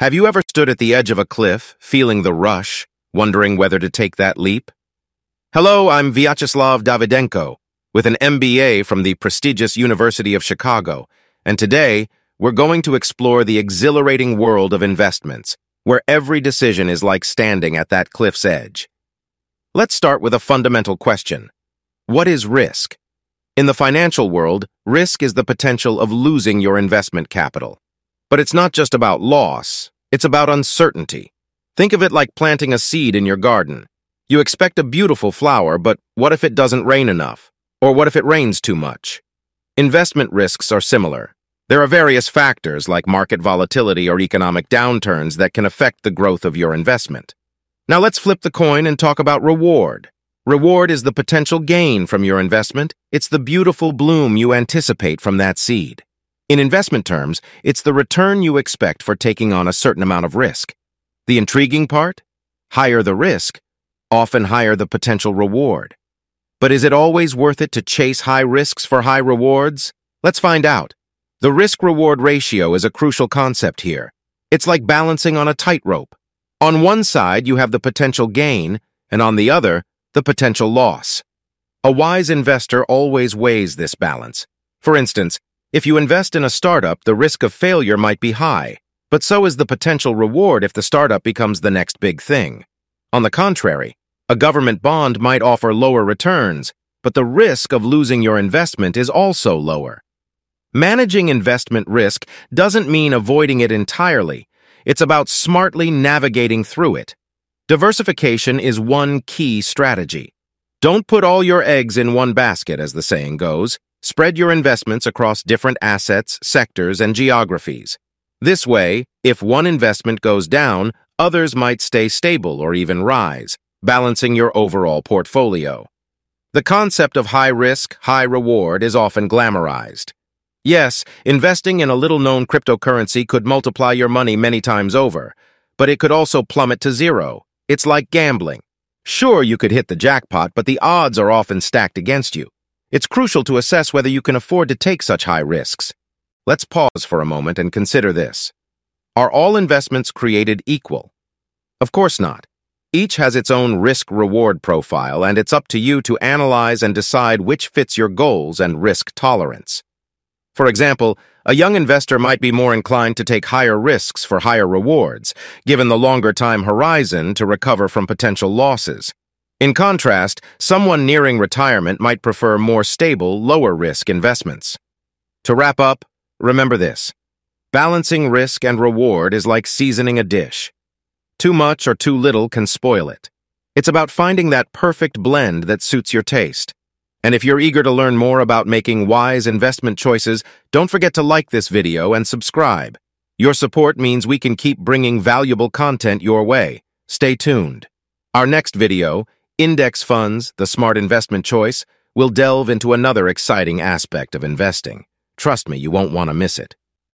Have you ever stood at the edge of a cliff, feeling the rush, wondering whether to take that leap? Hello, I'm Vyacheslav Davidenko, with an MBA from the prestigious University of Chicago, and today we're going to explore the exhilarating world of investments, where every decision is like standing at that cliff's edge. Let's start with a fundamental question. What is risk? In the financial world, risk is the potential of losing your investment capital. But it's not just about loss, it's about uncertainty. Think of it like planting a seed in your garden. You expect a beautiful flower, but what if it doesn't rain enough? Or what if it rains too much? Investment risks are similar. There are various factors like market volatility or economic downturns that can affect the growth of your investment. Now let's flip the coin and talk about reward. Reward is the potential gain from your investment. It's the beautiful bloom you anticipate from that seed. In investment terms, it's the return you expect for taking on a certain amount of risk. The intriguing part? Higher the risk, often higher the potential reward. But is it always worth it to chase high risks for high rewards? Let's find out. The risk-reward ratio is a crucial concept here. It's like balancing on a tightrope. On one side, you have the potential gain, and on the other, the potential loss. A wise investor always weighs this balance. For instance, if you invest in a startup, the risk of failure might be high, but so is the potential reward if the startup becomes the next big thing. On the contrary, a government bond might offer lower returns, but the risk of losing your investment is also lower. Managing investment risk doesn't mean avoiding it entirely. It's about smartly navigating through it. Diversification is one key strategy. Don't put all your eggs in one basket, as the saying goes. Spread your investments across different assets, sectors, and geographies. This way, if one investment goes down, others might stay stable or even rise, balancing your overall portfolio. The concept of high risk, high reward is often glamorized. Yes, investing in a little-known cryptocurrency could multiply your money many times over, but it could also plummet to zero. It's like gambling. Sure, you could hit the jackpot, but the odds are often stacked against you. It's crucial to assess whether you can afford to take such high risks. Let's pause for a moment and consider this. Are all investments created equal? Of course not. Each has its own risk-reward profile, and it's up to you to analyze and decide which fits your goals and risk tolerance. For example, a young investor might be more inclined to take higher risks for higher rewards, given the longer time horizon to recover from potential losses. In contrast, someone nearing retirement might prefer more stable, lower-risk investments. To wrap up, remember this. Balancing risk and reward is like seasoning a dish. Too much or too little can spoil it. It's about finding that perfect blend that suits your taste. And if you're eager to learn more about making wise investment choices, don't forget to like this video and subscribe. Your support means we can keep bringing valuable content your way. Stay tuned. Our next video, Index funds, the smart investment choice, will delve into another exciting aspect of investing. Trust me, you won't want to miss it.